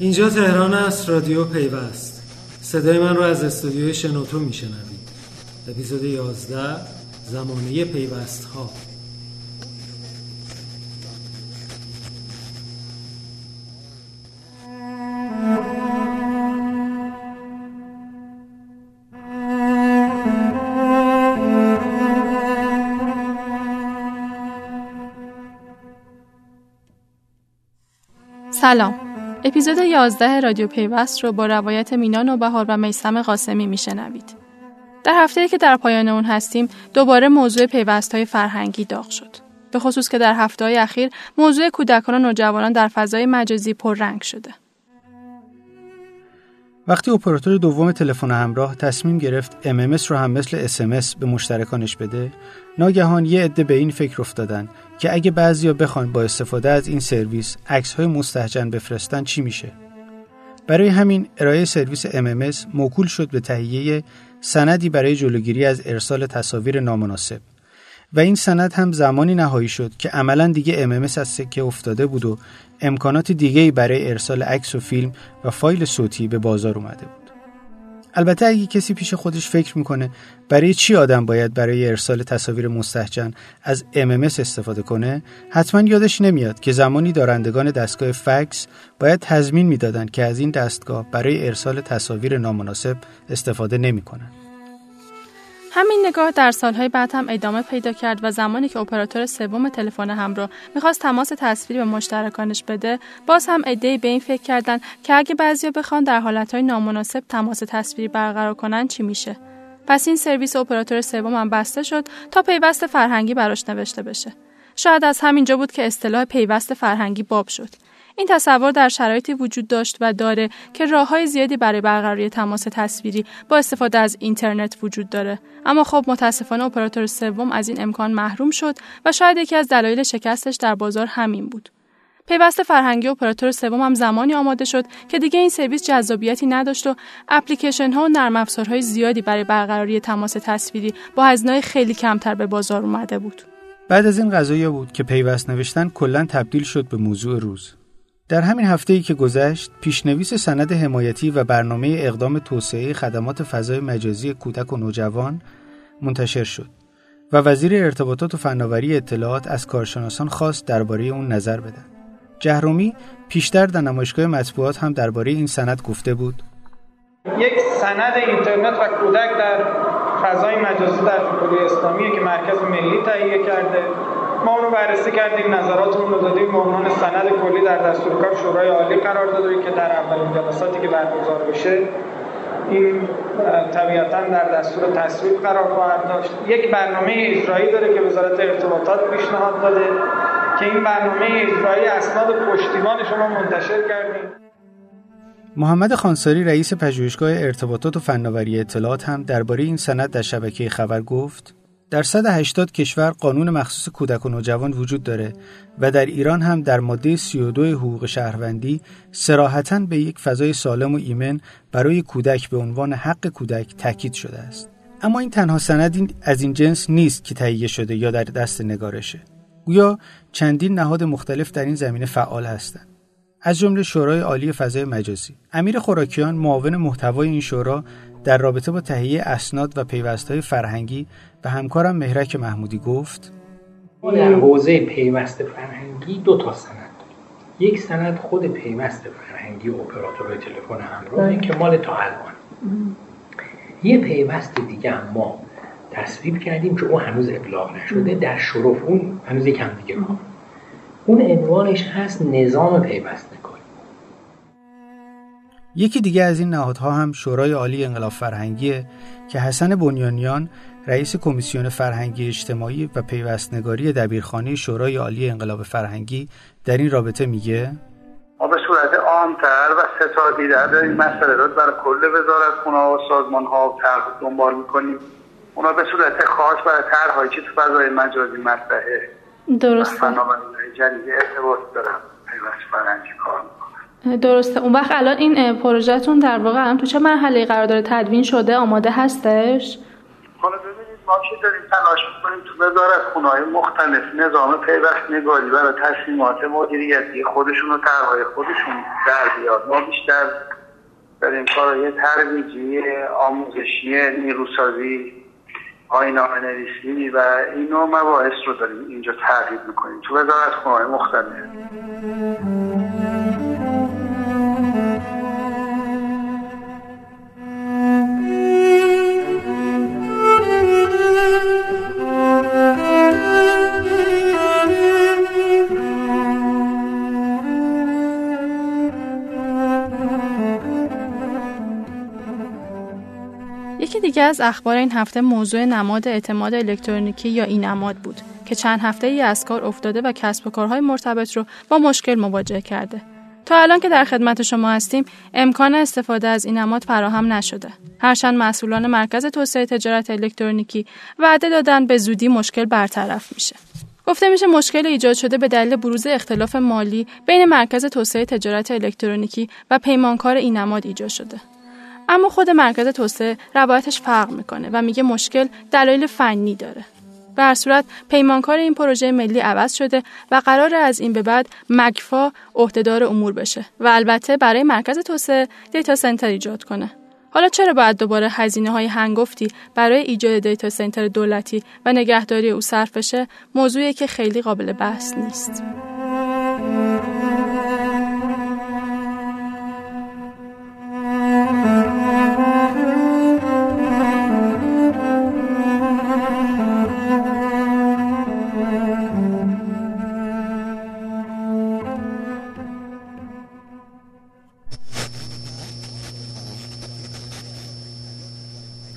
اینجا تهران است رادیو پیوست. صدای من رو از استودیوی شنوتو میشنوید. اپیزود 11 زمانه پیوست ها سلام. اپیزود 11 رادیو پیوست رو با روایت مینا نوبهار و میسم قاسمی میشنوید. در هفته که در پایان اون هستیم دوباره موضوع پیوست های فرهنگی داغ شد. به خصوص که در هفته های اخیر موضوع کودکان و نوجوانان در فضای مجازی پررنگ شده. وقتی اپراتور دوم تلفن همراه تصمیم گرفت MMS رو هم مثل SMS به مشترکانش بده، ناگهان یه عده به این فکر افتادن که اگه بعضیا بخوان با استفاده از این سرویس عکس های مستهجن بفرستن چی میشه؟ برای همین ارائه سرویس MMS موکول شد به تهیه سندی برای جلوگیری از ارسال تصاویر نامناسب و این سند هم زمانی نهایی شد که عملا دیگه MMS از سکه افتاده بود و امکانات دیگه‌ای برای ارسال عکس و فیلم و فایل صوتی به بازار اومده بود. البته اگه کسی پیش خودش فکر می‌کنه برای چی آدم باید برای ارسال تصاویر مستحجن از MMS استفاده کنه حتما یادش نمیاد که زمانی دارندگان دستگاه فکس باید تضمین می‌دادند که از این دستگاه برای ارسال تصاویر نامناسب استفاده نمی‌کنن. همین نگاه در سالهای بعد هم ادامه پیدا کرد و زمانی که اپراتور سوم تلفن همراه می‌خواست تماس تصویری به مشترکانش بده باز هم عدهای به این فکر کردن که اگه بعضیا بخوان در حالتهای نامناسب تماس تصویری برقرار کنن چی میشه؟ پس این سرویس اپراتور سوم هم بسته شد تا پیوست فرهنگی براش نوشته بشه. شاید از همینجا بود که اصطلاح پیوست فرهنگی باب شد. این تصور در شرایطی وجود داشت و داره که راه های زیادی برای برقراری تماس تصویری با استفاده از اینترنت وجود داره. اما خب متاسفانه اپراتور سوم از این امکان محروم شد و شاید یکی از دلایل شکستش در بازار همین بود. پیوست فرهنگی اپراتور سوم هم زمانی آماده شد که دیگه این سرویس جذابیتی نداشت و اپلیکیشن ها و نرم افزارهای زیادی برای برقراری تماس تصویری با هزینه خیلی کمتر به بازار اومده بود. بعد از این قضایی بود که پیوست نوشتن کلا تبدیل شد به موضوع روز. در همین هفته ای که گذشت، پیشنویس سند حمایتی و برنامه اقدام توسعه خدمات فضای مجازی کودک و نوجوان منتشر شد و وزیر ارتباطات و فناوری اطلاعات از کارشناسان خواست درباره اون نظر بدن. جهرومی پیشتر در نمایشگاه مطبوعات هم درباره این سند گفته بود. یک سند اینترنت و کودک در فضای مجازی در جمهوری اسلامی که مرکز ملی تهیه کرده. ما اونو بررسی کردیم نظراتمون رو دادیم. به عنوان سند کلی در دستورکار شورای عالی قرار داده که در اولین جلساتی که برگزار بشه این طبیعتا در دستور تصویب قرار خواهد داشت. یک برنامه اجرایی داره که وزارت ارتباطات پیشنهاد داده که این برنامه اجرایی اسناد پشتیبان شما منتشر کردیم. محمد خانساری رئیس پژوهشگاه ارتباطات و فناوری اطلاعات هم درباره این سند در شبکه خبر گفت در 180 کشور قانون مخصوص کودک و نوجوان وجود داره و در ایران هم در ماده 32 حقوق شهروندی سراحتا به یک فضای سالم و ایمن برای کودک به عنوان حق کودک تاکید شده است. اما این تنها سند از این جنس نیست که تهیه شده یا در دست نگارشه. گویا چندین نهاد مختلف در این زمینه فعال هستند. از جمله شورای عالی فضای مجازی. امیر خوراکیان معاون محتوای این شورا در رابطه با تهیه اسناد و پیوستهای فرهنگی و همکارم مهرک محمودی گفت ما در حوزه پیوست فرهنگی دو تا سند یک سند خود پیوست فرهنگی و اپراتورهای تلفن همراه که مال تا الان. یه پیوست دیگه هم ما تصویب کردیم که اون هنوز ابلاغ نشده در شرف اون هنوز یکم دیگه کار. اون عنوانش هست نظام پیوست نکاری یکی دیگه از این نهادها هم شورای عالی انقلاب فرهنگیه که حسن بنیانیان رئیس کمیسیون فرهنگی اجتماعی و پیوستنگاری دبیرخانه شورای عالی انقلاب فرهنگی در این رابطه میگه ما به صورت عامتر و ستادی در این مسئله رو برای کل وزارت خونه و سازمان ها دنبال می‌کنیم. اونا به صورت خاص برای طرحهایی که تو فضای مجازی مطرحه. درسته. جدید ارتباط دارم. پیوست فرهنگی کار درسته. اون وقت الان این پروژهتون در واقع الان تو چه مرحله قرار داره تدوین شده؟ آماده هستش؟ حالا ببینید ما که داریم تلاش می‌کنیم؟ تو وزارت خونه مختلف نظام پیوست نگاری برای تصمیمات مدیریتی خودشون و طرحهای خودشون در بیاد. ما بیشتر داریم کارهای ترویجی آموزشی نیروسازی آینامه نویسی و این نوع مباحث رو داریم اینجا تغییر می‌کنیم. تو وزارت خونه مختلف. یکی دیگه از اخبار این هفته موضوع نماد اعتماد الکترونیکی یا این نماد بود که چند هفته ای از کار افتاده و کسب و کارهای مرتبط رو با مشکل مواجه کرده. تا الان که در خدمت شما هستیم امکان استفاده از این نماد فراهم نشده. هرچند مسئولان مرکز توسعه تجارت الکترونیکی وعده دادن به زودی مشکل برطرف میشه. گفته میشه مشکل ایجاد شده به دلیل بروز اختلاف مالی بین مرکز توسعه تجارت الکترونیکی و پیمانکار این نماد ایجاد شده. اما خود مرکز توسعه روایتش فرق می‌کنه و میگه مشکل دلایل فنی داره. به هر صورت پیمانکار این پروژه ملی عوض شده و قرار از این به بعد مگفا عهدهدار امور بشه و البته برای مرکز توسعه دیتا سنتر ایجاد کنه. حالا چرا باید دوباره هزینه های هنگفتی برای ایجاد دیتا سنتر دولتی و نگهداری او صرف بشه موضوعی که خیلی قابل بحث نیست.